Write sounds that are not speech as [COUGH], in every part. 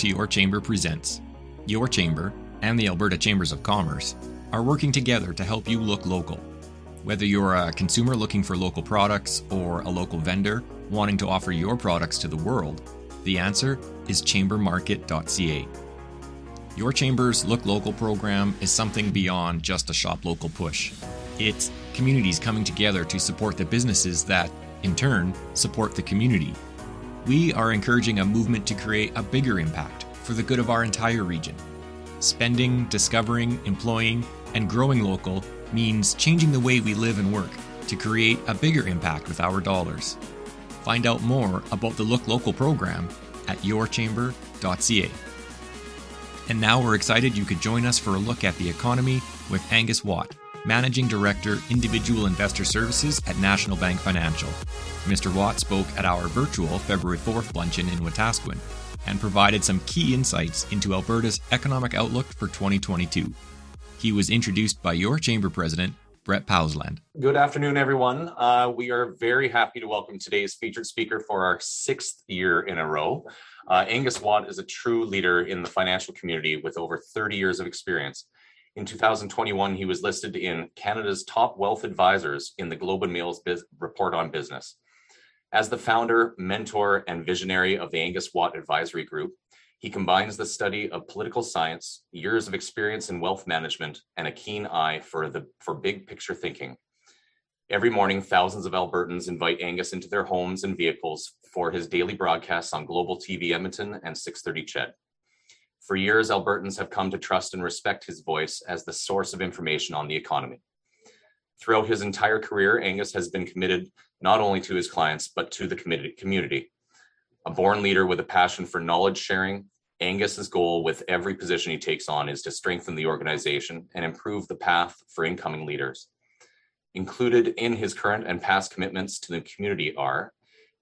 to Your Chamber Presents. Your Chamber and the Alberta Chambers of Commerce are working together to help you look local. Whether you're a consumer looking for local products or a local vendor wanting to offer your products to the world, the answer is chambermarket.ca. Your Chamber's Look Local program is something beyond just a shop local push. It's communities coming together to support the businesses that, in turn, support the community. We are encouraging a movement to create a bigger impact for the good of our entire region. Spending, discovering, employing, and growing local means changing the way we live and work to create a bigger impact with our dollars. Find out more about the Look Local program at yourchamber.ca. And now we're excited you could join us for a look at the economy with Angus Watt, Managing Director, Individual Investor Services at National Bank Financial. Mr. Watt spoke at our virtual February 4th luncheon in Wetaskiwin and provided some key insights into Alberta's economic outlook for 2022. He was introduced by your chamber president, Brett Pausland. Good afternoon, everyone. Uh, we are very happy to welcome today's featured speaker for our sixth year in a row. Uh, Angus Watt is a true leader in the financial community with over 30 years of experience. In 2021, he was listed in Canada's top wealth advisors in the Globe and Mail's Biz- report on business. As the founder, mentor, and visionary of the Angus Watt Advisory Group, he combines the study of political science, years of experience in wealth management, and a keen eye for the for big picture thinking. Every morning, thousands of Albertans invite Angus into their homes and vehicles for his daily broadcasts on Global TV Edmonton and 630 CHED. For years, Albertans have come to trust and respect his voice as the source of information on the economy. Throughout his entire career, Angus has been committed not only to his clients, but to the community. A born leader with a passion for knowledge sharing, Angus's goal with every position he takes on is to strengthen the organization and improve the path for incoming leaders. Included in his current and past commitments to the community are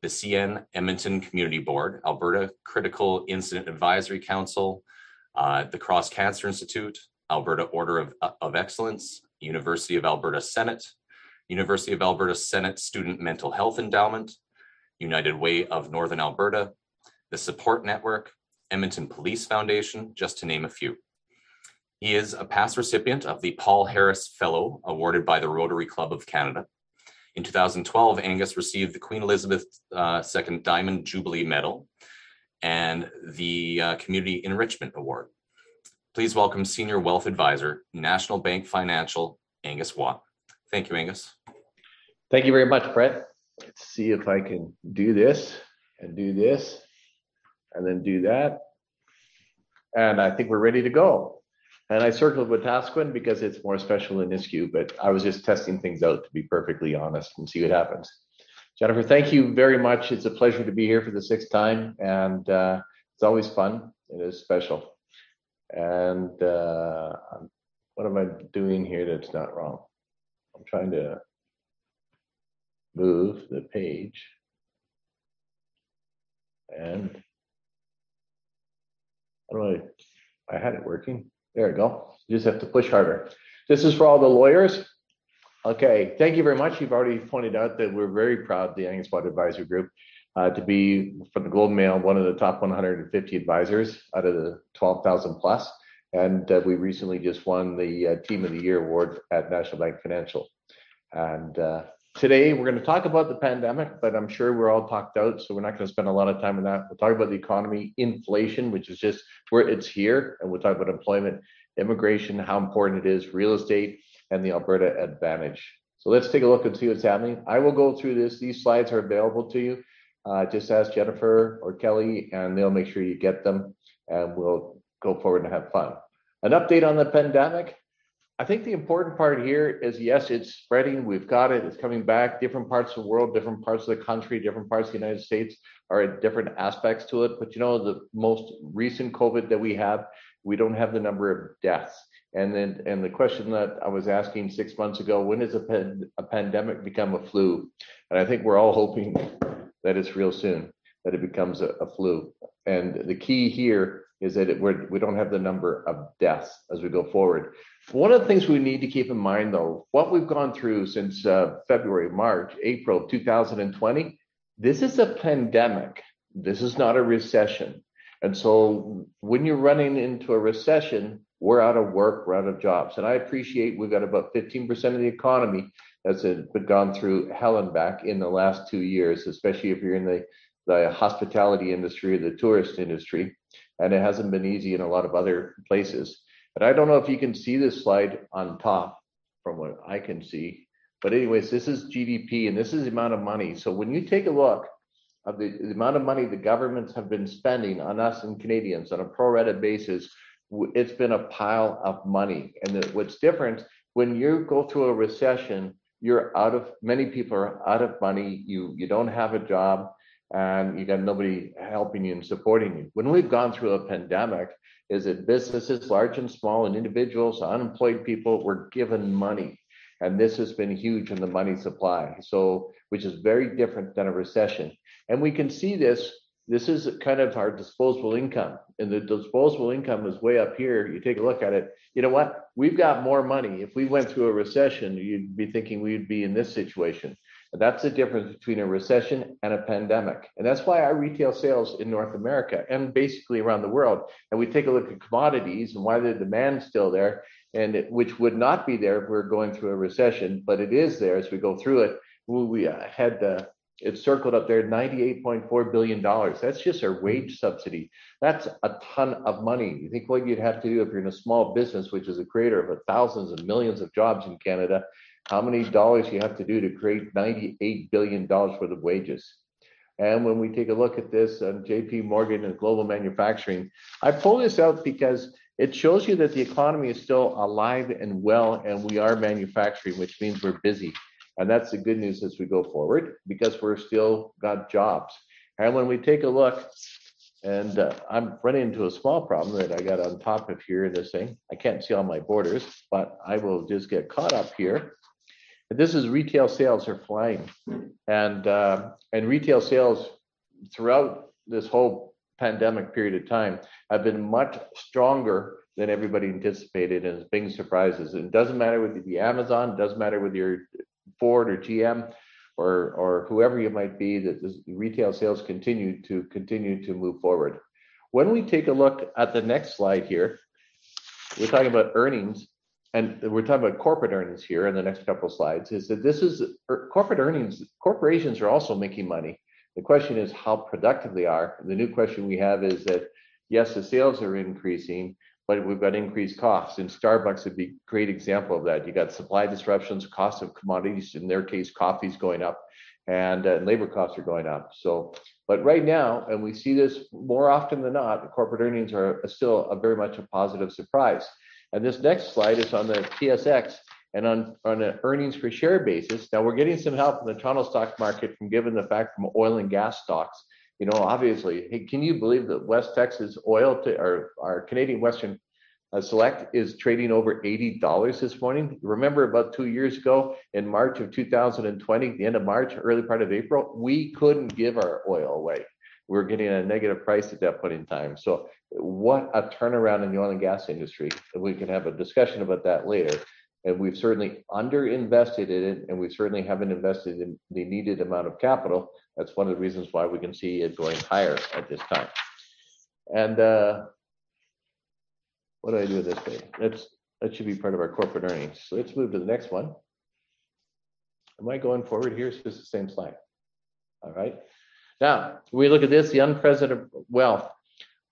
the CN Edmonton Community Board, Alberta Critical Incident Advisory Council, uh, the Cross Cancer Institute, Alberta Order of, of Excellence, University of Alberta Senate, University of Alberta Senate Student Mental Health Endowment, United Way of Northern Alberta, the Support Network, Edmonton Police Foundation, just to name a few. He is a past recipient of the Paul Harris Fellow awarded by the Rotary Club of Canada. In 2012, Angus received the Queen Elizabeth uh, II Diamond Jubilee Medal and the uh, Community Enrichment Award. Please welcome Senior Wealth Advisor, National Bank Financial, Angus Watt. Thank you, Angus. Thank you very much, Brett. Let's see if I can do this and do this and then do that. And I think we're ready to go. And I circled with Wetaskiwin because it's more special than Nisku, but I was just testing things out to be perfectly honest and see what happens. Jennifer, thank you very much. It's a pleasure to be here for the sixth time, and uh, it's always fun. It is special. And uh, what am I doing here that's not wrong? I'm trying to move the page. And how do I, I had it working. There we go. You just have to push harder. This is for all the lawyers. Okay, thank you very much. You've already pointed out that we're very proud, the Angus Watt Advisory Group, uh, to be from the Globe Mail one of the top 150 advisors out of the 12,000 plus. And uh, we recently just won the uh, Team of the Year award at National Bank Financial. And uh, today we're going to talk about the pandemic, but I'm sure we're all talked out, so we're not going to spend a lot of time on that. We'll talk about the economy, inflation, which is just where it's here, and we'll talk about employment, immigration, how important it is, real estate, and the Alberta advantage. So let's take a look and see what's happening. I will go through this. These slides are available to you. Uh, just ask Jennifer or Kelly, and they'll make sure you get them, and we'll go forward and have fun. An update on the pandemic. I think the important part here is yes, it's spreading. We've got it. It's coming back. Different parts of the world, different parts of the country, different parts of the United States are at different aspects to it. But you know, the most recent COVID that we have, we don't have the number of deaths. And then, and the question that I was asking six months ago, when does a, pan, a pandemic become a flu? And I think we're all hoping that it's real soon, that it becomes a, a flu. And the key here is that it, we're, we don't have the number of deaths as we go forward. One of the things we need to keep in mind, though, what we've gone through since uh, February, March, April 2020, this is a pandemic. This is not a recession. And so when you're running into a recession, we're out of work, we're out of jobs. And I appreciate we've got about 15% of the economy that's gone through hell and back in the last two years, especially if you're in the, the hospitality industry or the tourist industry. And it hasn't been easy in a lot of other places. But I don't know if you can see this slide on top from what I can see. But anyways, this is GDP and this is the amount of money. So when you take a look of the, the amount of money the governments have been spending on us and Canadians on a pro rata basis, it's been a pile of money. And the, what's different when you go through a recession, you're out of many people are out of money. You you don't have a job, and you got nobody helping you and supporting you. When we've gone through a pandemic, is that businesses, large and small, and individuals, unemployed people were given money. And this has been huge in the money supply. So, which is very different than a recession. And we can see this. This is kind of our disposable income. And the disposable income is way up here. You take a look at it. You know what? We've got more money. If we went through a recession, you'd be thinking we'd be in this situation. That's the difference between a recession and a pandemic. And that's why our retail sales in North America and basically around the world, and we take a look at commodities and why the demand's still there, and it, which would not be there if we're going through a recession, but it is there as we go through it. We had uh, it circled up there, $98.4 billion. That's just our wage subsidy. That's a ton of money. You think what you'd have to do if you're in a small business, which is a creator of thousands and millions of jobs in Canada, how many dollars you have to do to create $98 billion worth of wages. And when we take a look at this on JP Morgan and global manufacturing, I pull this out because it shows you that the economy is still alive and well, and we are manufacturing, which means we're busy. And that's the good news as we go forward because we're still got jobs. And when we take a look, and uh, I'm running into a small problem that I got on top of here this thing. I can't see all my borders, but I will just get caught up here. This is retail sales are flying, and uh, and retail sales throughout this whole pandemic period of time have been much stronger than everybody anticipated, and it's big surprises. And it doesn't matter whether you be Amazon, doesn't matter whether you're Ford or GM or or whoever you might be, that the retail sales continue to continue to move forward. When we take a look at the next slide here, we're talking about earnings, and we're talking about corporate earnings here in the next couple of slides. Is that this is er, corporate earnings? Corporations are also making money. The question is how productive they are. The new question we have is that yes, the sales are increasing, but we've got increased costs. And Starbucks would be a great example of that. You got supply disruptions, cost of commodities. In their case, coffee's going up, and uh, labor costs are going up. So, but right now, and we see this more often than not, corporate earnings are still very much a positive surprise. And this next slide is on the TSX and on, on an earnings per share basis. Now we're getting some help in the Toronto stock market from given the fact from oil and gas stocks you know, obviously, hey, can you believe that West Texas oil to or our Canadian Western uh, Select is trading over $80 this morning? Remember about two years ago in March of 2020, the end of March, early part of April, we couldn't give our oil away. We were getting a negative price at that point in time. So, what a turnaround in the oil and gas industry. We can have a discussion about that later. And we've certainly underinvested in it, and we certainly haven't invested in the needed amount of capital that's one of the reasons why we can see it going higher at this time. And uh, what do I do with this day? That's that should be part of our corporate earnings. So let's move to the next one. Am I going forward here? It's just the same slide. All right. Now we look at this, the unprecedented wealth.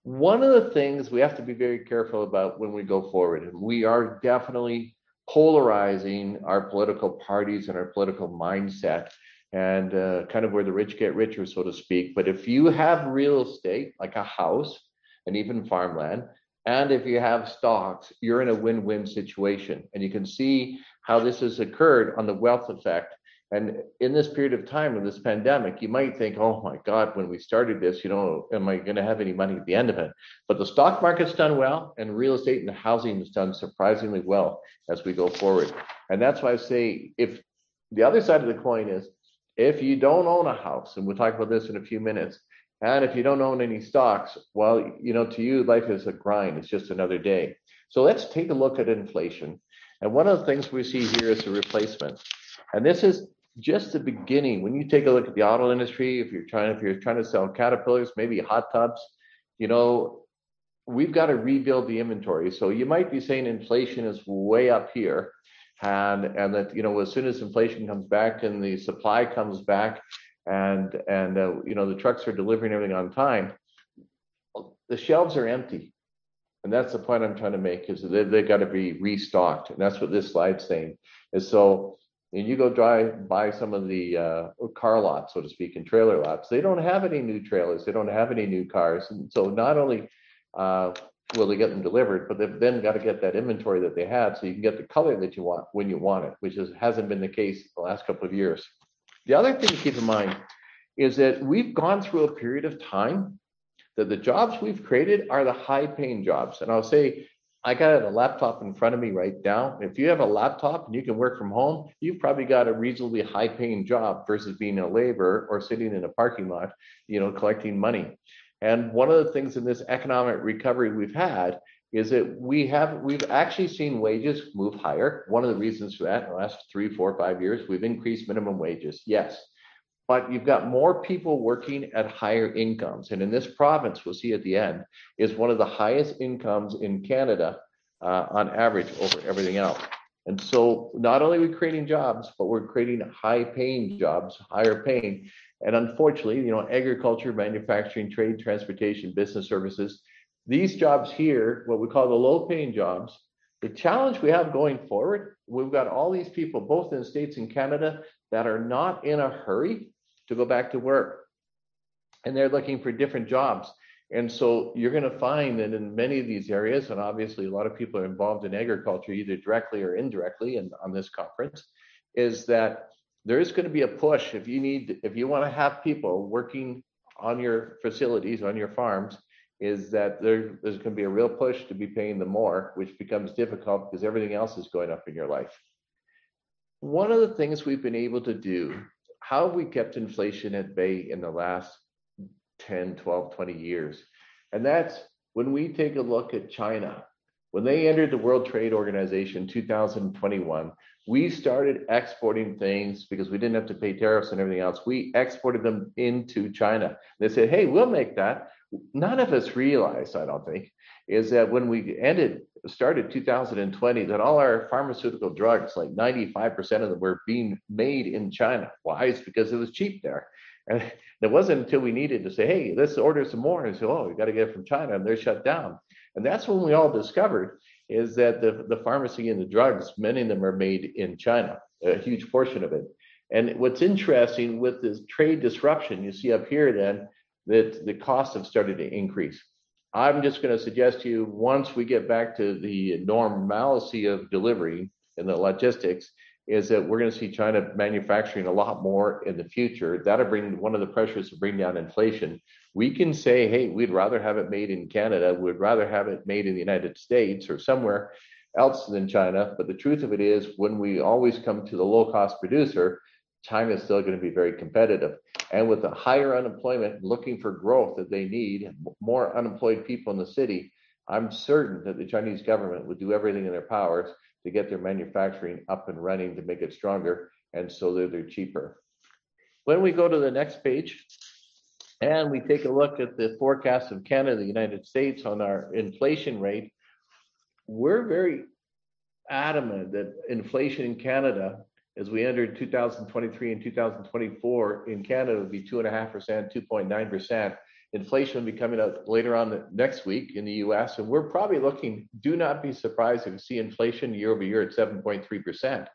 One of the things we have to be very careful about when we go forward, and we are definitely polarizing our political parties and our political mindset and uh, kind of where the rich get richer, so to speak. But if you have real estate, like a house and even farmland, and if you have stocks, you're in a win win situation. And you can see how this has occurred on the wealth effect. And in this period of time of this pandemic, you might think, oh my God, when we started this, you know, am I going to have any money at the end of it? But the stock market's done well, and real estate and housing has done surprisingly well as we go forward. And that's why I say, if the other side of the coin is if you don't own a house, and we'll talk about this in a few minutes, and if you don't own any stocks, well, you know, to you, life is a grind. It's just another day. So let's take a look at inflation. And one of the things we see here is the replacement. And this is just the beginning. When you take a look at the auto industry, if you're trying, if you're trying to sell caterpillars, maybe hot tubs, you know, we've got to rebuild the inventory. So you might be saying inflation is way up here, and and that you know as soon as inflation comes back and the supply comes back, and and uh, you know the trucks are delivering everything on time, the shelves are empty. And that's the point I'm trying to make is they, they've got to be restocked. And that's what this slide's saying. Is so and you go drive by some of the uh, car lots, so to speak, and trailer lots, they don't have any new trailers. They don't have any new cars. And so not only uh, will they get them delivered, but they've then got to get that inventory that they had so you can get the color that you want when you want it, which is, hasn't been the case the last couple of years. The other thing to keep in mind is that we've gone through a period of time that the jobs we've created are the high paying jobs. And I'll say I got a laptop in front of me right now. If you have a laptop and you can work from home, you've probably got a reasonably high paying job versus being a laborer or sitting in a parking lot, you know, collecting money. And one of the things in this economic recovery we've had is that we have we've actually seen wages move higher. One of the reasons for that in the last three, four, five years, we've increased minimum wages. Yes. But you've got more people working at higher incomes. And in this province, we'll see at the end, is one of the highest incomes in Canada uh, on average over everything else. And so not only are we creating jobs, but we're creating high paying jobs, higher paying. And unfortunately, you know, agriculture, manufacturing, trade, transportation, business services, these jobs here, what we call the low paying jobs, the challenge we have going forward, we've got all these people, both in the States and Canada, that are not in a hurry to go back to work. And they're looking for different jobs. And so you're going to find that in many of these areas, and obviously a lot of people are involved in agriculture, either directly or indirectly, and on this conference, is that there is going to be a push if you need, if you want to have people working on your facilities, on your farms, is that there, there's going to be a real push to be paying them more, which becomes difficult because everything else is going up in your life. One of the things we've been able to do how have we kept inflation at bay in the last 10, 12, 20 years? And that's when we take a look at China. When they entered the World Trade Organization 2021, we started exporting things because we didn't have to pay tariffs and everything else. We exported them into China. They said, hey, we'll make that. None of us realized, I don't think, is that when we ended started 2020 that all our pharmaceutical drugs, like 95% of them, were being made in China. Why? It's because it was cheap there. And it wasn't until we needed to say, hey, let's order some more. And say, oh, we got to get it from China. And they're shut down. And that's when we all discovered is that the, the pharmacy and the drugs, many of them are made in China, a huge portion of it. And what's interesting with this trade disruption, you see up here then that the costs have started to increase. I'm just going to suggest to you once we get back to the normalcy of delivery and the logistics, is that we're going to see China manufacturing a lot more in the future. That'll bring one of the pressures to bring down inflation. We can say, hey, we'd rather have it made in Canada, we'd rather have it made in the United States or somewhere else than China. But the truth of it is, when we always come to the low cost producer, China is still going to be very competitive. And with the higher unemployment, looking for growth that they need, more unemployed people in the city, I'm certain that the Chinese government would do everything in their powers to get their manufacturing up and running to make it stronger, and so that they're cheaper. When we go to the next page, and we take a look at the forecast of Canada, the United States on our inflation rate, we're very adamant that inflation in Canada as we entered 2023 and 2024 in Canada it would be two and a half percent, 2.9 percent. Inflation will be coming up later on the, next week in the U.S. and we're probably looking. Do not be surprised if you see inflation year over year at 7.3 percent,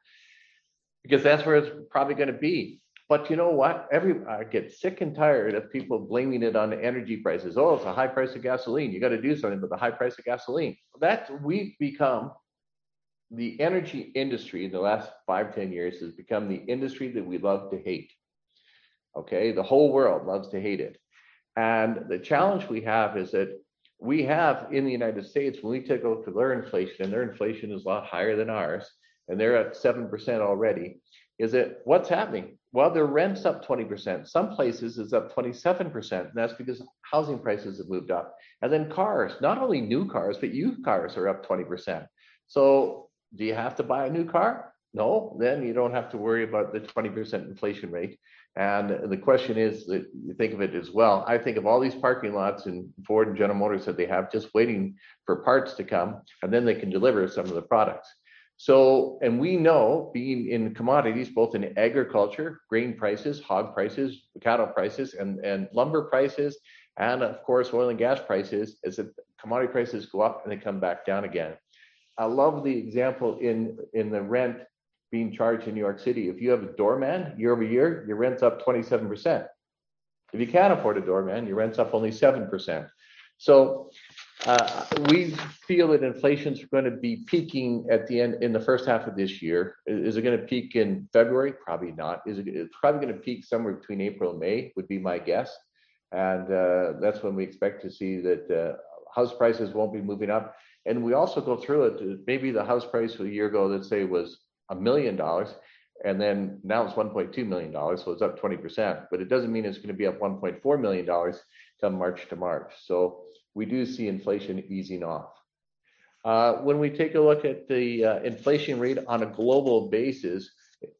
because that's where it's probably going to be. But you know what? Every I get sick and tired of people blaming it on energy prices. Oh, it's a high price of gasoline. You got to do something about the high price of gasoline. That we've become the energy industry in the last five ten years has become the industry that we love to hate. Okay, the whole world loves to hate it. And the challenge we have is that we have in the United States, when we take a look at their inflation, and their inflation is a lot higher than ours, and they're at 7% already, is that what's happening? Well, their rent's up 20%. Some places is up 27%. And that's because housing prices have moved up. And then cars, not only new cars, but used cars are up 20%. So do you have to buy a new car? No, then you don't have to worry about the 20% inflation rate. And the question is that you think of it as well. I think of all these parking lots and Ford and General Motors that they have just waiting for parts to come, and then they can deliver some of the products. So, and we know being in commodities, both in agriculture, grain prices, hog prices, cattle prices, and, and lumber prices, and of course, oil and gas prices, is that commodity prices go up and they come back down again. I love the example in, in the rent being charged in New York City. If you have a doorman year over year, your rent's up 27%. If you can't afford a doorman, your rent's up only 7%. So uh, we feel that inflation's going to be peaking at the end in the first half of this year. Is it going to peak in February? Probably not. Is it it's probably going to peak somewhere between April and May? Would be my guess, and uh, that's when we expect to see that uh, house prices won't be moving up. And we also go through it. Maybe the house price a year ago, let's say, was a million dollars, and then now it's 1.2 million dollars, so it's up 20 percent. But it doesn't mean it's going to be up 1.4 million dollars come March to March. So we do see inflation easing off. Uh, when we take a look at the uh, inflation rate on a global basis,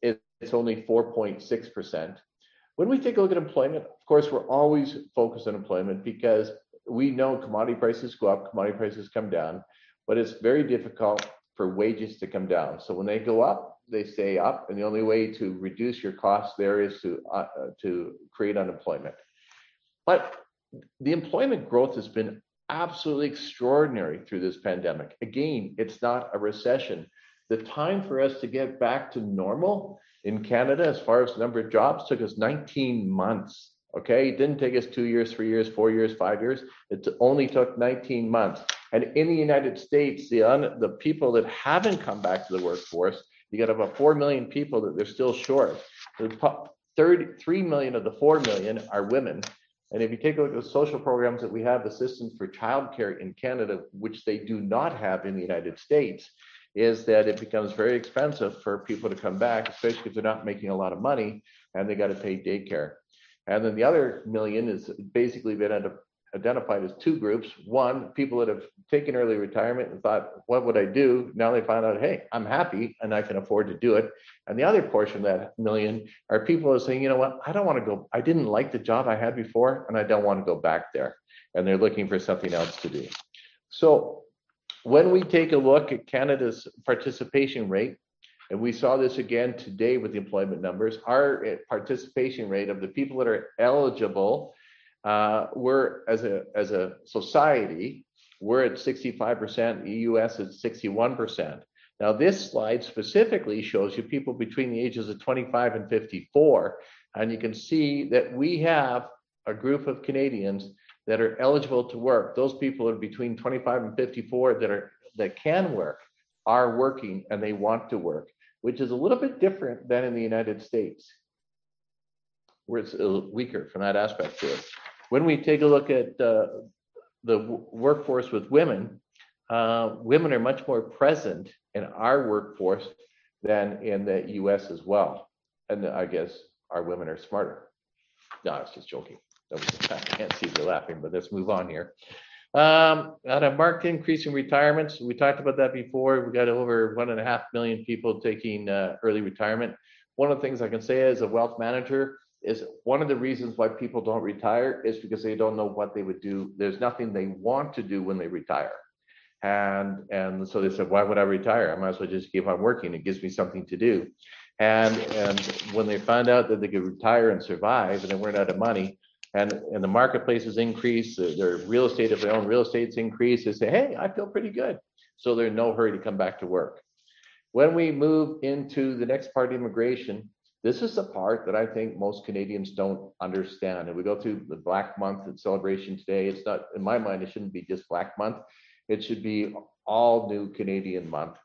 it, it's only 4.6%. When we take a look at employment, of course, we're always focused on employment because we know commodity prices go up, commodity prices come down, but it's very difficult for wages to come down. So when they go up, they stay up, and the only way to reduce your costs there is to uh, to create unemployment. But the employment growth has been absolutely extraordinary through this pandemic. Again, it's not a recession. The time for us to get back to normal in Canada, as far as the number of jobs, took us 19 months. Okay, it didn't take us two years, three years, four years, five years. It only took 19 months. And in the United States, the un, the people that haven't come back to the workforce, you got about four million people that they're still short. three million of the four million are women, and if you take a look at the social programs that we have, assistance for childcare in Canada, which they do not have in the United States, is that it becomes very expensive for people to come back, especially if they're not making a lot of money and they got to pay daycare. And then the other million is basically been identified as two groups. One, people that have taken early retirement and thought, what would I do? Now they find out, hey, I'm happy and I can afford to do it. And the other portion of that million are people who are saying, you know what, I don't want to go, I didn't like the job I had before and I don't want to go back there. And they're looking for something else to do. So when we take a look at Canada's participation rate, and we saw this again today with the employment numbers, our eh, participation rate of the people that are eligible uh, we're as a as a society, we're at 65%, the US is 61%. Now, this slide specifically shows you people between the ages of 25 and 54, and you can see that we have a group of Canadians that are eligible to work. Those people are between 25 and 54 that are that can work, are working, and they want to work, which is a little bit different than in the United States, where it's weaker from that aspect to it. When we take a look at uh, the workforce with women, uh, women are much more present in our workforce than in the US as well. And I guess our women are smarter. No, I was just joking. I can't see you laughing, but let's move on here. Um, a marked increase in retirements, we talked about that before. We got over one and a half million people taking uh, early retirement. One of the things I can say as a wealth manager, is one of the reasons why people don't retire is because they don't know what they would do. There's nothing they want to do when they retire. And and so they said, why would I retire? I might as well just keep on working. It gives me something to do. And and when they found out that they could retire and survive and they weren't out of money, and and the marketplaces increase, their real estate, if they own real estates increase, they say, hey, I feel pretty good. So they're in no hurry to come back to work. When we move into the next part of immigration, this is the part that I think most Canadians don't understand. And we go through the Black Month celebration today. It's not, in my mind, it shouldn't be just Black Month. It should be all new Canadian month.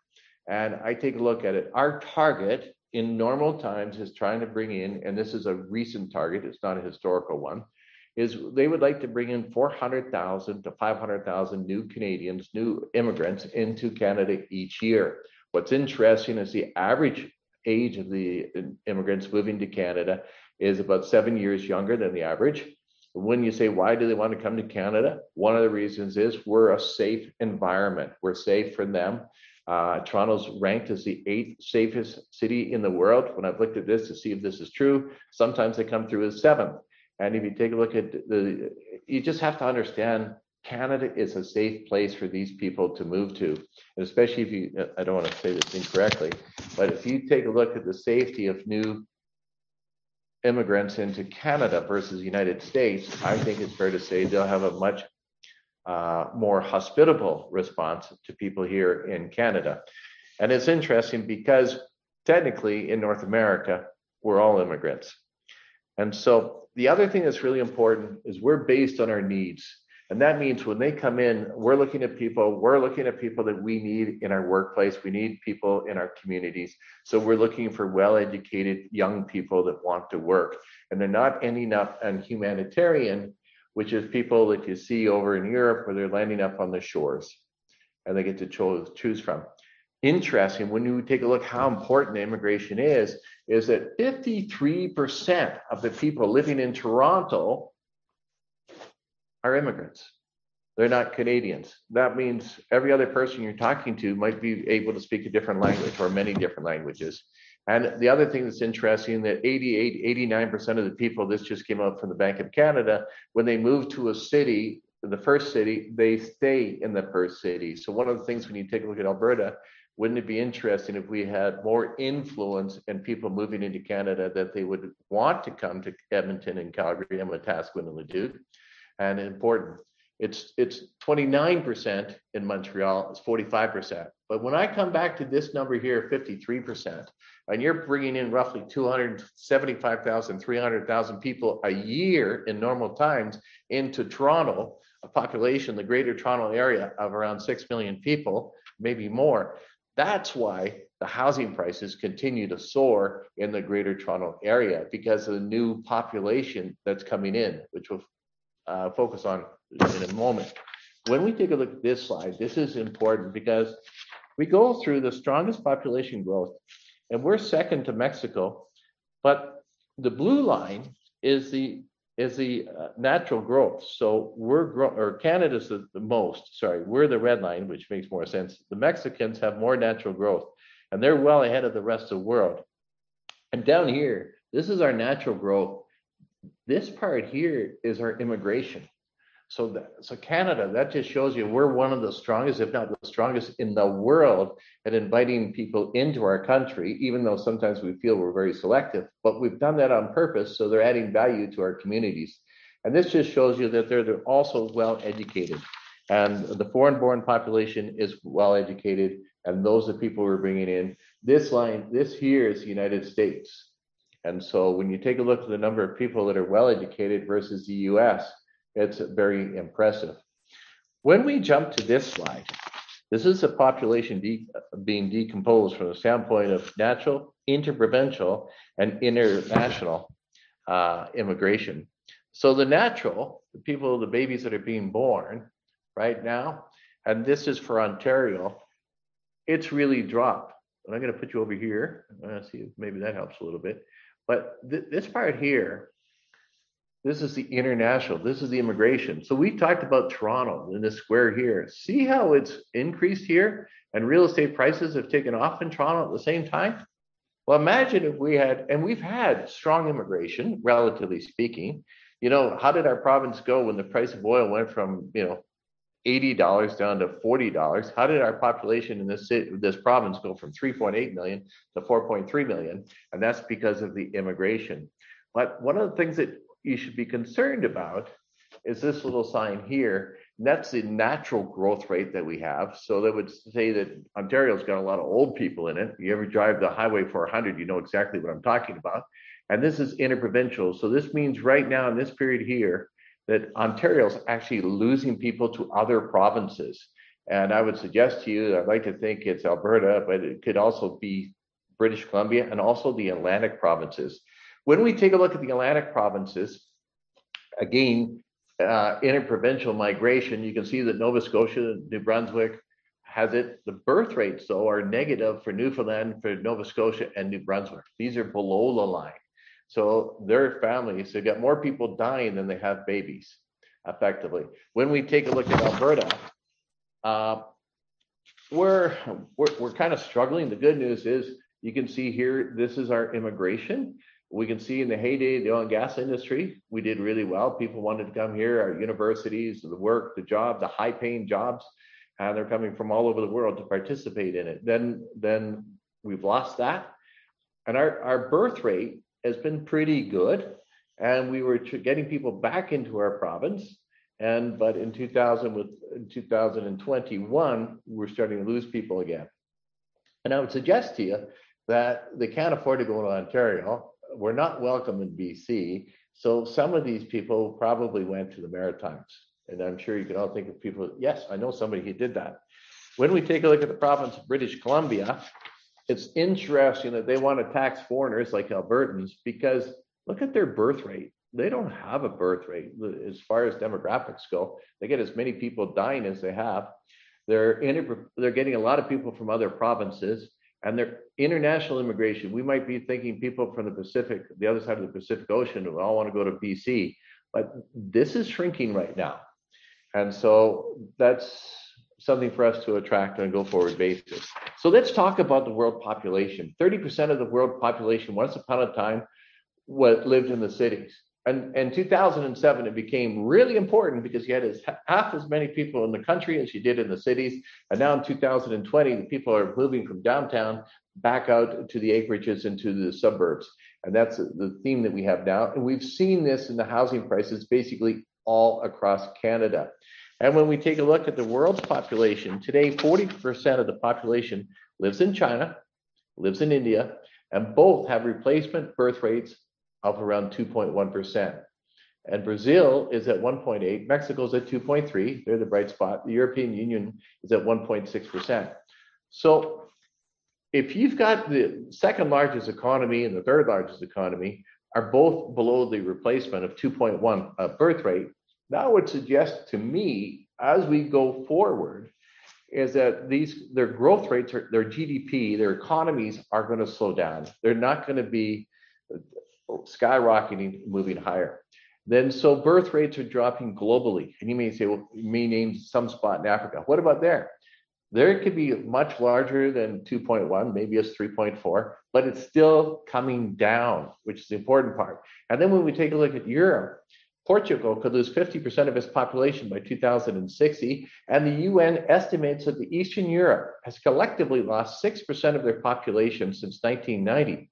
And I take a look at it. Our target in normal times is trying to bring in, and this is a recent target, it's not a historical one, is they would like to bring in 400,000 to 500,000 new Canadians, new immigrants into Canada each year. What's interesting is the average age of the immigrants moving to Canada is about seven years younger than the average. When you say, why do they want to come to Canada? One of the reasons is we're a safe environment. We're safe for them. Uh, Toronto's ranked as the eighth safest city in the world. When I've looked at this to see if this is true, sometimes they come through as seventh. And if you take a look at the, you just have to understand Canada is a safe place for these people to move to. And especially if you, I don't want to say this incorrectly, but if you take a look at the safety of new immigrants into Canada versus the United States, I think it's fair to say they'll have a much uh, more hospitable response to people here in Canada. And it's interesting because technically in North America, we're all immigrants. And so the other thing that's really important is we're based on our needs. And that means when they come in, we're looking at people, we're looking at people that we need in our workplace. We need people in our communities. So we're looking for well educated young people that want to work. And they're not ending up on humanitarian, which is people that you see over in Europe where they're landing up on the shores and they get to choose, choose from. Interesting, when you take a look how important immigration is, is that 53% of the people living in Toronto are immigrants. They're not Canadians. That means every other person you're talking to might be able to speak a different language or many different languages. And the other thing that's interesting that 88, 89% of the people, this just came out from the Bank of Canada, when they move to a city, the first city, they stay in the first city. So one of the things when you take a look at Alberta, wouldn't it be interesting if we had more influence and people moving into Canada that they would want to come to Edmonton and Calgary and Wetaskiwin and Leduc? and important. It's it's 29% in Montreal, it's 45%. But when I come back to this number here, 53%, and you're bringing in roughly 275,000, 300,000 people a year in normal times into Toronto, a population, the greater Toronto area of around 6 million people, maybe more. That's why the housing prices continue to soar in the greater Toronto area because of the new population that's coming in, which we'll uh, focus on in a moment. When we take a look at this slide, this is important because we go through the strongest population growth, and we're second to Mexico, but the blue line is the is the uh, natural growth. So we're grow or Canada's the, the most. Sorry, we're the red line, which makes more sense. The Mexicans have more natural growth, and they're well ahead of the rest of the world. And down here, this is our natural growth this part here is our immigration. So, that, so Canada, that just shows you we're one of the strongest, if not the strongest in the world at inviting people into our country, even though sometimes we feel we're very selective. But we've done that on purpose, so they're adding value to our communities. And this just shows you that they're, they're also well educated. And the foreign born population is well educated, and those are people we're bringing in. This line, this here is the United States. And so when you take a look at the number of people that are well educated versus the US, it's very impressive. When we jump to this slide, this is a population de being decomposed from the standpoint of natural, interprovincial, and international uh, immigration. So the natural, the people, the babies that are being born right now, and this is for Ontario, it's really dropped. And I'm going to put you over here. Uh, see if maybe that helps a little bit. But th- this part here, this is the international, this is the immigration. So we talked about Toronto in this square here. See how it's increased here and real estate prices have taken off in Toronto at the same time? Well, imagine if we had, and we've had strong immigration, relatively speaking. You know, how did our province go when the price of oil went from, you know, $80 down to $40. How did our population in this city, this province go from 3.8 million to 4.3 million? And that's because of the immigration. But one of the things that you should be concerned about is this little sign here. And that's the natural growth rate that we have. So that would say that Ontario's got a lot of old people in it. You ever drive the Highway 400, you know exactly what I'm talking about. And this is interprovincial. So this means right now in this period here, that Ontario's actually losing people to other provinces. And I would suggest to you, I'd like to think it's Alberta, but it could also be British Columbia and also the Atlantic provinces. When we take a look at the Atlantic provinces, again, uh, interprovincial migration, you can see that Nova Scotia, New Brunswick has it. The birth rates, though, are negative for Newfoundland, for Nova Scotia, and New Brunswick. These are below the line. So their families, they got more people dying than they have babies, effectively. When we take a look at Alberta, uh, we're, we're, we're kind of struggling. The good news is you can see here, this is our immigration. We can see in the heyday of the oil and gas industry, we did really well. People wanted to come here, our universities, the work, the job, the high paying jobs, and they're coming from all over the world to participate in it. Then, then we've lost that. And our, our birth rate has been pretty good. And we were getting people back into our province. And but in 2000 with in 2021, we're starting to lose people again. And I would suggest to you that they can't afford to go to Ontario. We're not welcome in BC. So some of these people probably went to the Maritimes. And I'm sure you can all think of people, yes, I know somebody who did that. When we take a look at the province of British Columbia, it's interesting that they want to tax foreigners like Albertans because look at their birth rate. They don't have a birth rate as far as demographics go. They get as many people dying as they have. They're they're getting a lot of people from other provinces and their international immigration. We might be thinking people from the Pacific, the other side of the Pacific Ocean, who all want to go to BC, but this is shrinking right now. And so that's something for us to attract on a go forward basis. So let's talk about the world population. 30% of the world population once upon a time what lived in the cities. And in 2007, it became really important because you had as, half as many people in the country as you did in the cities. And now in 2020, the people are moving from downtown back out to the acreages and to the suburbs. And that's the theme that we have now. And we've seen this in the housing prices basically all across Canada. And when we take a look at the world's population, today 40% of the population lives in China, lives in India, and both have replacement birth rates of around 2.1%. And Brazil is at 1.8, Mexico's at 2.3, they're the bright spot. The European Union is at 1.6%. So if you've got the second largest economy and the third largest economy are both below the replacement of 2.1 uh, birth rate, that would suggest to me, as we go forward, is that these their growth rates, are, their GDP, their economies are going to slow down. They're not going to be skyrocketing, moving higher. Then so birth rates are dropping globally. And you may say, well, you may name some spot in Africa. What about there? There could be much larger than 2.1, maybe it's 3.4, but it's still coming down, which is the important part. And then when we take a look at Europe, Portugal could lose 50% of its population by 2060, and the UN estimates that the Eastern Europe has collectively lost 6% of their population since 1990.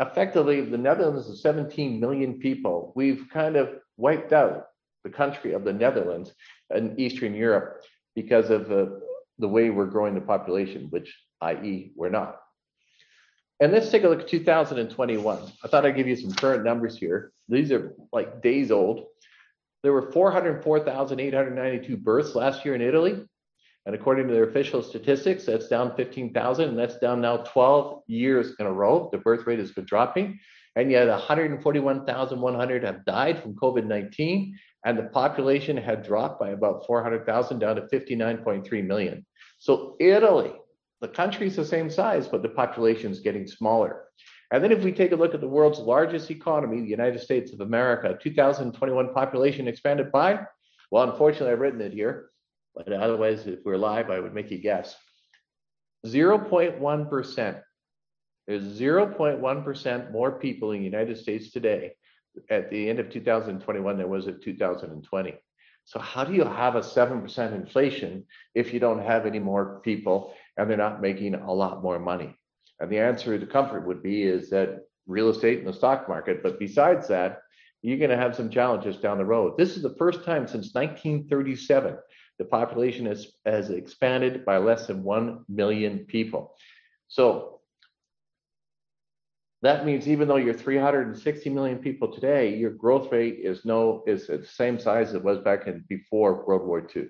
Effectively, the Netherlands is 17 million people. We've kind of wiped out the country of the Netherlands and Eastern Europe because of the, the way we're growing the population, which, i.e., we're not. And let's take a look at 2021. I thought I'd give you some current numbers here. These are like days old. There were 404,892 births last year in Italy. And according to their official statistics, that's down 15,000, and that's down now 12 years in a row. The birth rate has been dropping. And yet 141,100 have died from COVID 19, and the population had dropped by about 400,000 down to 59.3 million. So, Italy, the country is the same size, but the population is getting smaller. And then if we take a look at the world's largest economy, the United States of America, 2021 population expanded by, well, unfortunately, I've written it here, but otherwise, if we're live, I would make you guess. 0.1%. There's 0.1% more people in the United States today at the end of 2021 than there was at 2020. So how do you have a 7% inflation if you don't have any more people and they're not making a lot more money? And the answer to comfort would be is that real estate and the stock market. But besides that, you're going to have some challenges down the road. This is the first time since 1937 the population has, has expanded by less than 1 million people. So that means even though you're 360 million people today, your growth rate is no is the same size as it was back in before World War II.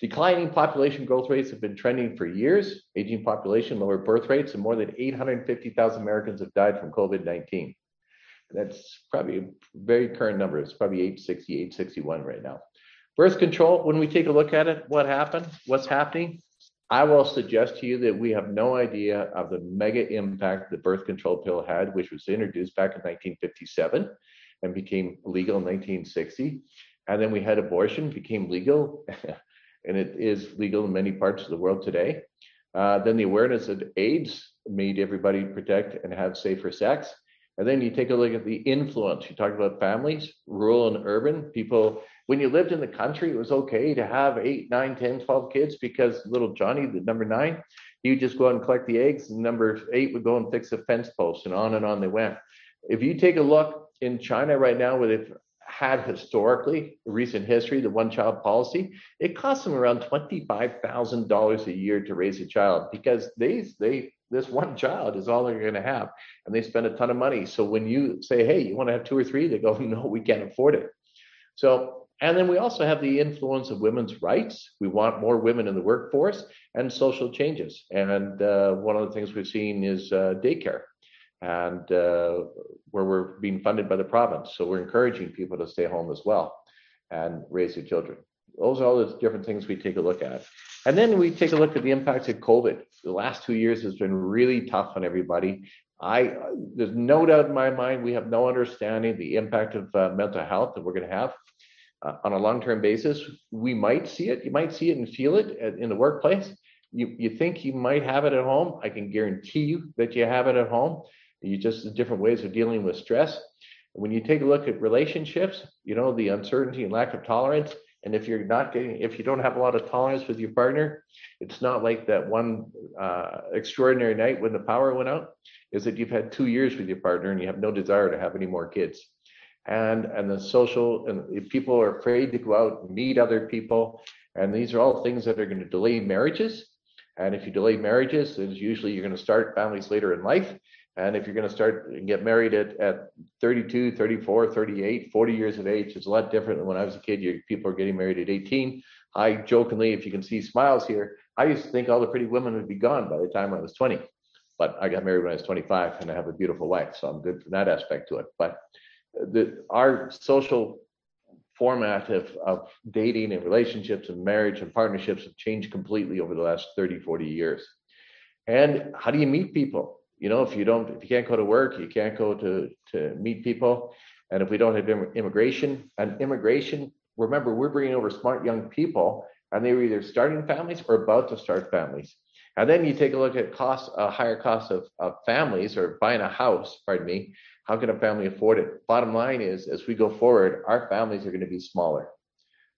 Declining population growth rates have been trending for years. Aging population, lower birth rates, and more than 850,000 Americans have died from COVID-19. That's probably a very current number. It's probably 860, 861 right now. Birth control, when we take a look at it, what happened, what's happening, I will suggest to you that we have no idea of the mega impact the birth control pill had, which was introduced back in 1957 and became legal in 1960. And then we had abortion, became legal [LAUGHS] and it is legal in many parts of the world today. Uh, then the awareness of AIDS made everybody protect and have safer sex. And then you take a look at the influence. You talk about families, rural and urban. People, when you lived in the country, it was okay to have eight, nine, 10, 12 kids because little Johnny, the number nine, he would just go out and collect the eggs. And number eight would go and fix a fence post, and on and on they went. If you take a look in China right now, where they've had historically recent history, the one child policy, it costs them around $25,000 a year to raise a child because they, they, this one child is all they're going to have and they spend a ton of money. So when you say, hey, you want to have two or three, they go, [LAUGHS] no, we can't afford it. So, and then we also have the influence of women's rights. We want more women in the workforce and social changes. And uh, one of the things we've seen is uh, daycare and uh, where we're being funded by the province. So we're encouraging people to stay home as well and raise their children. Those are all the different things we take a look at. And then we take a look at the impacts of COVID. The last two years has been really tough on everybody. I there's no doubt in my mind we have no understanding the impact of uh, mental health that we're going to have uh, on a long-term basis. We might see it. You might see it and feel it in the workplace. You you think you might have it at home. I can guarantee you that you have it at home. You just the different ways of dealing with stress. When you take a look at relationships, you know, the uncertainty and lack of tolerance. And if you're not getting, if you don't have a lot of tolerance with your partner, it's not like that one uh, extraordinary night when the power went out, is that you've had two years with your partner and you have no desire to have any more kids. And and the social and people are afraid to go out and meet other people. And these are all things that are going to delay marriages. And if you delay marriages, then usually you're going to start families later in life. And if you're going to start and get married at, at 32, 34, 38, 40 years of age, it's a lot different than when I was a kid. You, people are getting married at 18. I jokingly, if you can see smiles here, I used to think all the pretty women would be gone by the time I was 20. But I got married when I was 25 and I have a beautiful wife. So I'm good from that aspect to it. But the, our social format of, of dating and relationships and marriage and partnerships have changed completely over the last 30, 40 years. And how do you meet people? you know, if you don't, if you can't go to work, you can't go to to meet people, and if we don't have immigration and immigration, remember we're bringing over smart young people, and they were either starting families or about to start families. And then you take a look at cost, a higher cost of, of families or buying a house. Pardon me. How can a family afford it? Bottom line is, as we go forward, our families are going to be smaller.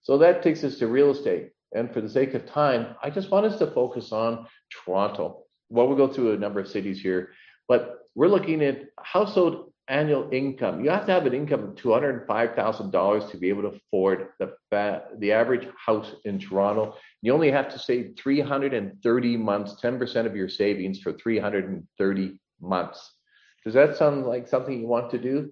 So that takes us to real estate. And for the sake of time, I just want us to focus on Toronto well, we'll go through a number of cities here, but we're looking at household annual income. You have to have an income of two hundred and five thousand dollars to be able to afford the the average house in Toronto. You only have to save three hundred and thirty months, ten percent of your savings for three hundred and thirty months. Does that sound like something you want to do?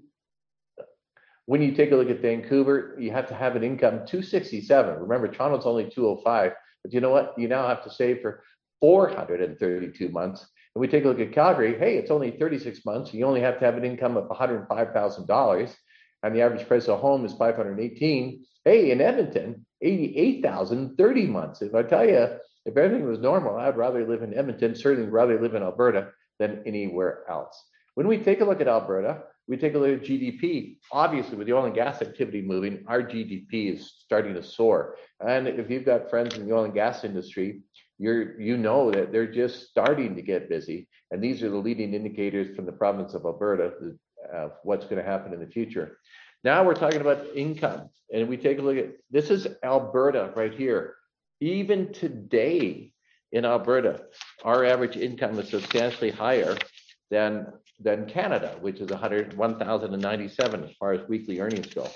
When you take a look at Vancouver, you have to have an income 267. Remember, Toronto's only 205. But you know what? You now have to save for 432 months. And we take a look at Calgary, hey, it's only 36 months. You only have to have an income of $105,000 and the average price of a home is 518. Hey, in Edmonton, 88,000, 30 months. If I tell you, if everything was normal, I'd rather live in Edmonton, certainly rather live in Alberta than anywhere else. When we take a look at Alberta, we take a look at GDP. Obviously, with the oil and gas activity moving, our GDP is starting to soar. And if you've got friends in the oil and gas industry, you're you know that they're just starting to get busy, and these are the leading indicators from the province of Alberta of what's going to happen in the future. Now we're talking about income, and we take a look at this is Alberta right here. Even today in Alberta, our average income is substantially higher than than Canada, which is 100 1,097 as far as weekly earnings go.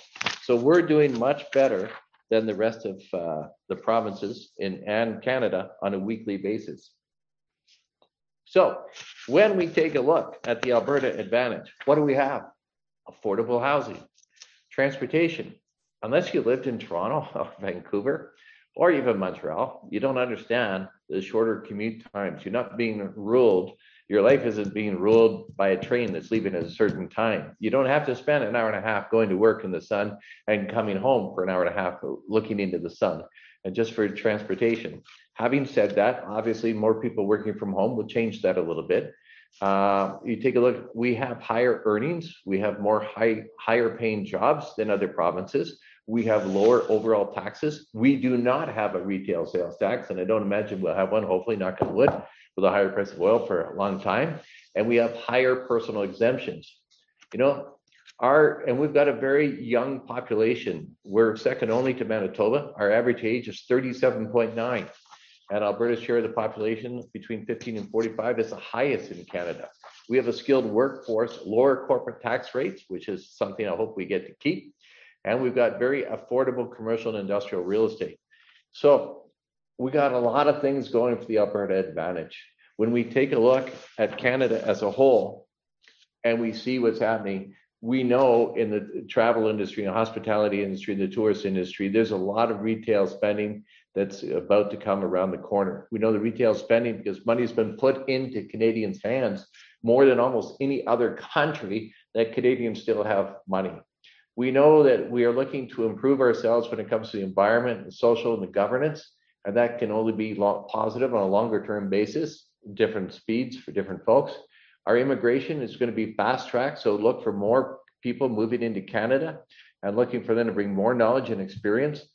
So we're doing much better than the rest of uh, the provinces in and Canada on a weekly basis. So when we take a look at the Alberta advantage, what do we have? Affordable housing, transportation. Unless you lived in Toronto [LAUGHS] or Vancouver or even Montreal, you don't understand the shorter commute times. You're not being ruled your life isn't being ruled by a train that's leaving at a certain time. You don't have to spend an hour and a half going to work in the sun and coming home for an hour and a half looking into the sun and just for transportation. Having said that, obviously more people working from home will change that a little bit. Uh, you take a look, we have higher earnings, we have more high higher paying jobs than other provinces. we have lower overall taxes. We do not have a retail sales tax, and I don't imagine we'll have one, hopefully, knock on wood, with a higher price of oil for a long time. And we have higher personal exemptions. You know, our and we've got a very young population. We're second only to Manitoba. Our average age is 37.9. And Alberta's share of the population between 15 and 45 is the highest in Canada. We have a skilled workforce, lower corporate tax rates, which is something I hope we get to keep. And we've got very affordable commercial and industrial real estate. So we got a lot of things going for the Alberta advantage. When we take a look at Canada as a whole and we see what's happening, we know in the travel industry the hospitality industry, the tourist industry, there's a lot of retail spending that's about to come around the corner. We know the retail spending because money's been put into Canadians' hands more than almost any other country that Canadians still have money. We know that we are looking to improve ourselves when it comes to the environment, the social, and the governance, and that can only be positive on a longer term basis, different speeds for different folks. Our immigration is going to be fast tracked, so look for more people moving into Canada and looking for them to bring more knowledge and experience.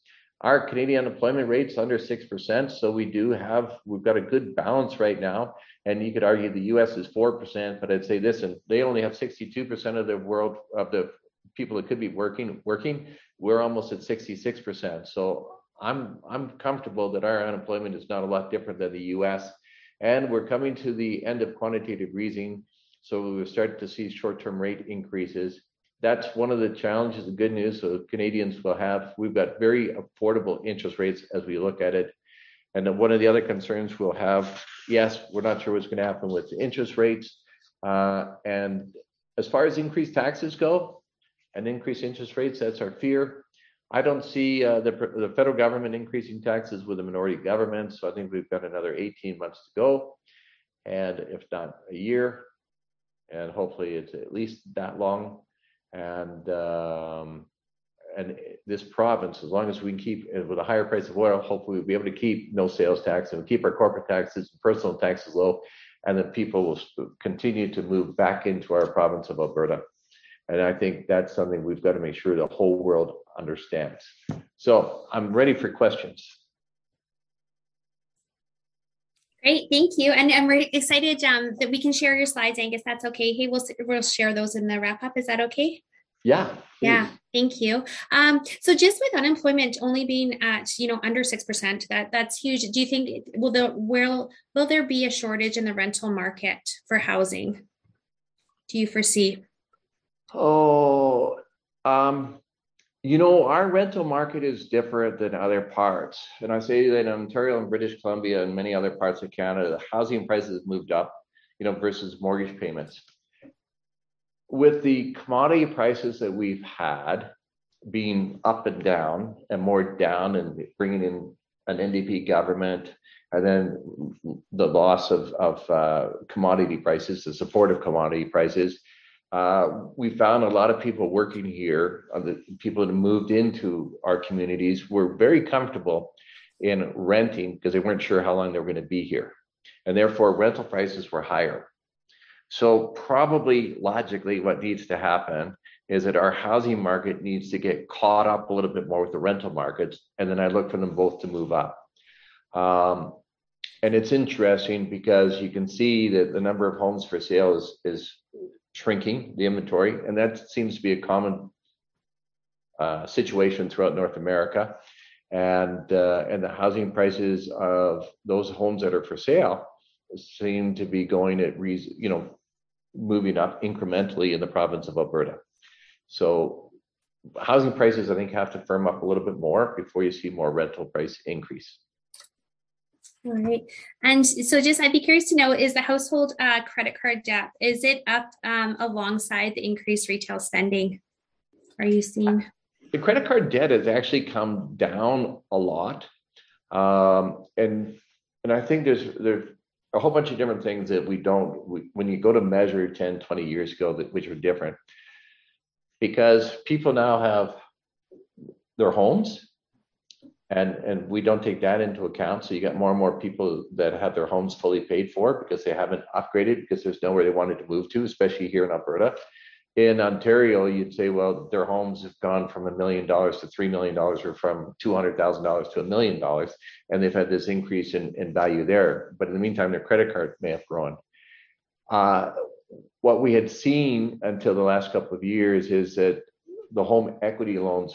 Our Canadian unemployment rate's under 6%, so we do have, we've got a good balance right now. And you could argue the US is 4%, but I'd say this, and they only have 62% of the world, of the people that could be working, working. We're almost at 66%. So I'm, I'm comfortable that our unemployment is not a lot different than the US. And we're coming to the end of quantitative easing. So we will start to see short-term rate increases that's one of the challenges. The good news, so Canadians will have, we've got very affordable interest rates as we look at it. And one of the other concerns we'll have, yes, we're not sure what's going to happen with interest rates. Uh, and as far as increased taxes go and increased interest rates, that's our fear. I don't see uh, the, the federal government increasing taxes with a minority government. So I think we've got another 18 months to go. And if not a year, and hopefully it's at least that long and um, and this province, as long as we can keep with a higher price of oil, hopefully we'll be able to keep no sales tax and keep our corporate taxes and personal taxes low, and that people will continue to move back into our province of Alberta. And I think that's something we've got to make sure the whole world understands. So I'm ready for questions. Great, thank you. And I'm really excited um, that we can share your slides, Angus. That's okay. Hey, we'll we'll share those in the wrap up. Is that okay? Yeah. Please. Yeah. Thank you. Um, so just with unemployment only being at you know under six percent, that that's huge. Do you think will the will will there be a shortage in the rental market for housing? Do you foresee? Oh, um, you know, our rental market is different than other parts. And I say that in Ontario and British Columbia and many other parts of Canada, the housing prices have moved up, you know, versus mortgage payments. With the commodity prices that we've had being up and down and more down and bringing in an NDP government and then the loss of, of uh, commodity prices, the support of commodity prices, uh, we found a lot of people working here, uh, the people that moved into our communities were very comfortable in renting because they weren't sure how long they were going to be here. And therefore, rental prices were higher. So, probably logically, what needs to happen is that our housing market needs to get caught up a little bit more with the rental markets. And then I look for them both to move up. Um, and it's interesting because you can see that the number of homes for sale is, is shrinking the inventory, and that seems to be a common uh, situation throughout North America. And uh, and the housing prices of those homes that are for sale seem to be going at reason, you know, moving up incrementally in the province of Alberta. So housing prices, I think, have to firm up a little bit more before you see more rental price increase. All right. And so just I'd be curious to know, is the household uh, credit card debt, is it up um, alongside the increased retail spending? Are you seeing? The credit card debt has actually come down a lot. Um, and and I think there's there's a whole bunch of different things that we don't, we, when you go to measure 10, 20 years ago, that, which are different. Because people now have their homes and and we don't take that into account so you got more and more people that have their homes fully paid for because they haven't upgraded because there's nowhere they wanted to move to especially here in alberta In Ontario, you'd say, well, their homes have gone from a million dollars to three million dollars, or from two hundred thousand dollars to a million dollars, and they've had this increase in, in value there. But in the meantime, their credit card may have grown. Uh, what we had seen until the last couple of years is that the home equity loans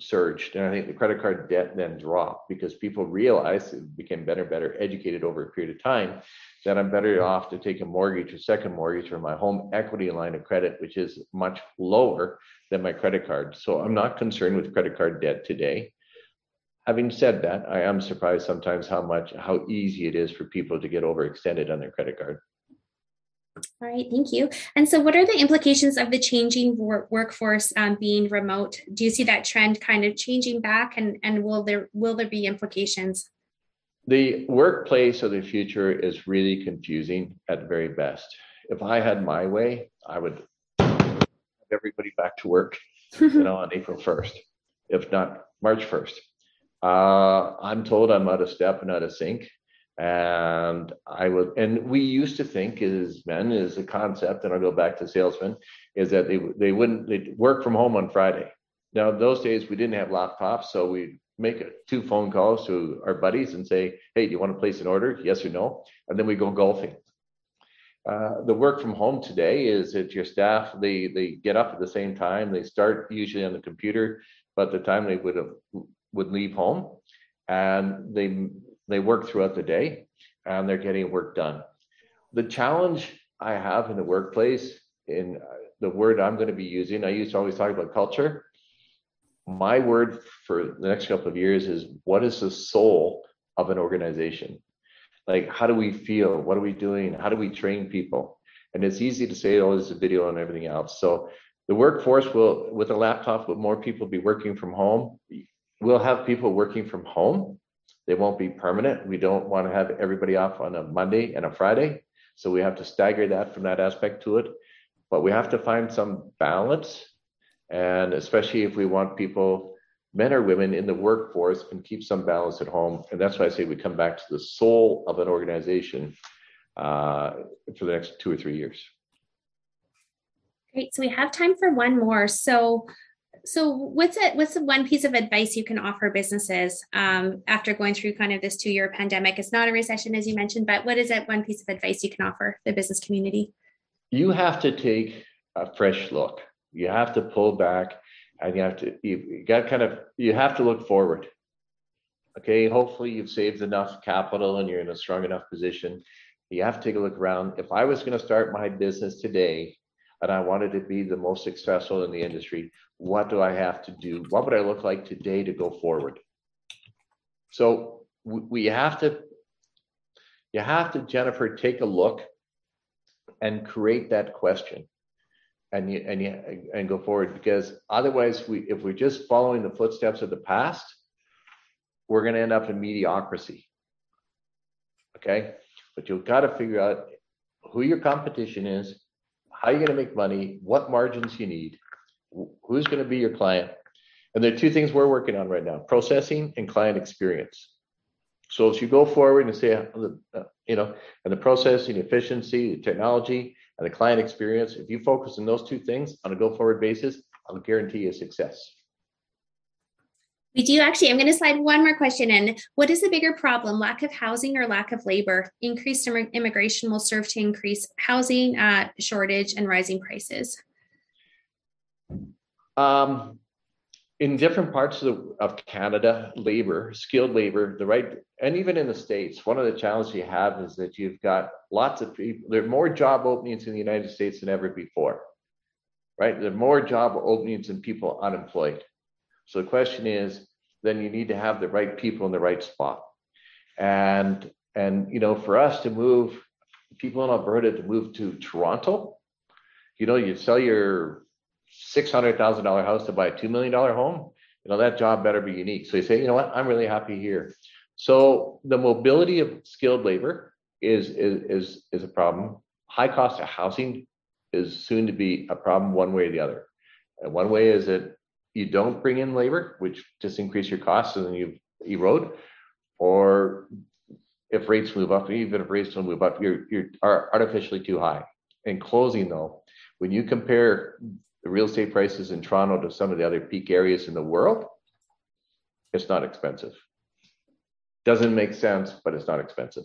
surged, and I think the credit card debt then dropped because people realized it became better and better educated over a period of time that I'm better off to take a mortgage, a second mortgage, or my home equity line of credit, which is much lower than my credit card. So I'm not concerned with credit card debt today. Having said that, I am surprised sometimes how much how easy it is for people to get overextended on their credit card. All right, thank you. And so, what are the implications of the changing work workforce um, being remote? Do you see that trend kind of changing back, and and will there will there be implications? The workplace of the future is really confusing at the very best. If I had my way, I would have everybody back to work, you [LAUGHS] know, on April first, if not March first. Uh, I'm told I'm out of step and out of sync and I would, and we used to think as men is a concept, and I'll go back to salesmen, is that they they wouldn't they work from home on Friday. Now those days we didn't have laptops, so we make a, two phone calls to our buddies and say, "Hey, do you want to place an order? Yes or no?" And then we go golfing. Uh, the work from home today is that your staff they they get up at the same time. They start usually on the computer, but the time they would have would leave home, and they they work throughout the day and they're getting work done. The challenge I have in the workplace, in uh, the word I'm going to be using, I used to always talk about culture. My word for the next couple of years is what is the soul of an organization? Like, how do we feel? What are we doing? How do we train people? And it's easy to say, oh, there's a video and everything else. So the workforce will, with a laptop, with more people be working from home, we'll have people working from home they won't be permanent. We don't want to have everybody off on a Monday and a Friday. So we have to stagger that from that aspect to it. But we have to find some balance. And especially if we want people, men or women in the workforce, and keep some balance at home. And that's why I say we come back to the soul of an organization uh, for the next two or three years. Great. So we have time for one more. So so what's it what's the one piece of advice you can offer businesses um, after going through kind of this two year pandemic? It's not a recession as you mentioned but what is that one piece of advice you can offer the business community? You have to take a fresh look. You have to pull back and you have to you got kind of you have to look forward. Okay hopefully you've saved enough capital and you're in a strong enough position. You have to take a look around. If i was going to start my business today and I wanted to be the most successful in the industry. What do I have to do? What would I look like today to go forward? So we have to, you have to, Jennifer, take a look and create that question and you, and you, and go forward because otherwise we if we're just following the footsteps of the past we're going to end up in mediocrity okay but you've got to figure out who your competition is how you going to make money, what margins you need, who's going to be your client. And there are two things we're working on right now processing and client experience. So as you go forward and say, uh, you know, and the processing, efficiency, the technology, and the client experience, if you focus on those two things on a go forward basis, I'll guarantee you success. We do actually. I'm going to slide one more question in. What is the bigger problem, lack of housing or lack of labor? Increased immigration will serve to increase housing uh, shortage and rising prices. Um, in different parts of, the, of Canada, labor, skilled labor, the right, and even in the States, one of the challenges you have is that you've got lots of people, there are more job openings in the United States than ever before, right? There are more job openings than people unemployed. So the question is, then you need to have the right people in the right spot. And and you know, for us to move people in Alberta to move to Toronto, you know, you sell your six hundred thousand dollar house to buy a two million dollar home. You know, that job better be unique. So you say, you know what, I'm really happy here. So the mobility of skilled labor is is is, is a problem. High cost of housing is soon to be a problem one way or the other. And one way is that you don't bring in labor, which just increase your costs and then you erode, or if rates move up, even if rates don't move up, you're you're artificially too high. In closing though, when you compare the real estate prices in Toronto to some of the other peak areas in the world, it's not expensive. Doesn't make sense, but it's not expensive.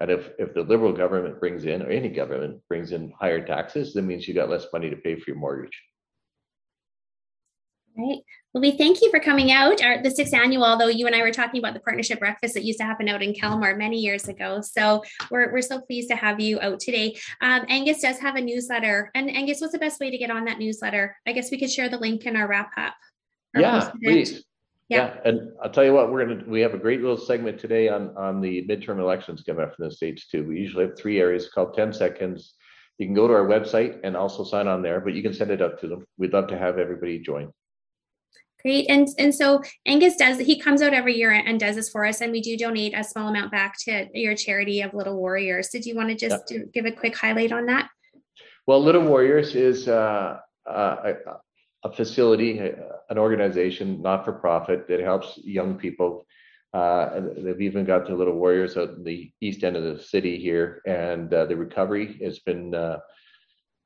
And if, if the liberal government brings in, or any government brings in higher taxes, that means you got less money to pay for your mortgage. Right. Well, we thank you for coming out. Our, the sixth annual, although you and I were talking about the partnership breakfast that used to happen out in Calmar many years ago. So we're, we're so pleased to have you out today. Um, Angus does have a newsletter. And Angus, what's the best way to get on that newsletter? I guess we could share the link in our wrap up. Yeah, please. Yeah. yeah. and I'll tell you what, we're gonna we have a great little segment today on on the midterm elections coming up from the states too. We usually have three areas called 10 seconds. You can go to our website and also sign on there, but you can send it up to them. We'd love to have everybody join. Great. And and so Angus does he comes out every year and does this for us and we do donate a small amount back to your charity of Little Warriors. Did you want to just yeah. give a quick highlight on that? Well, Little Warriors is uh, uh, a facility, an organization, not for profit, that helps young people. Uh, they've even got the little warriors out in the east end of the city here, and uh, the recovery has been uh,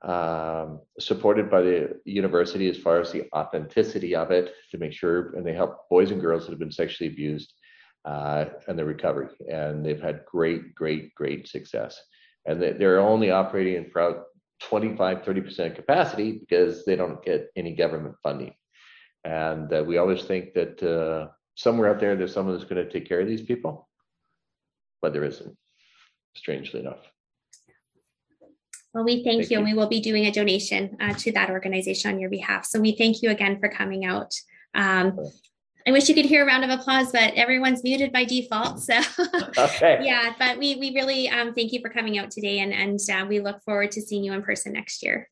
um, supported by the university as far as the authenticity of it to make sure, and they help boys and girls that have been sexually abused uh, and the recovery, and they've had great, great, great success. And they're only operating in about 25, 30% capacity because they don't get any government funding. And uh, we always think that uh, somewhere out there, there's someone that's going to take care of these people, but there isn't, strangely enough. Well, we thank, thank you, you, and we will be doing a donation uh, to that organization on your behalf. So we thank you again for coming out. Um, I wish you could hear a round of applause, but everyone's muted by default. So [LAUGHS] okay. yeah, but we we really um, thank you for coming out today, and and uh, we look forward to seeing you in person next year.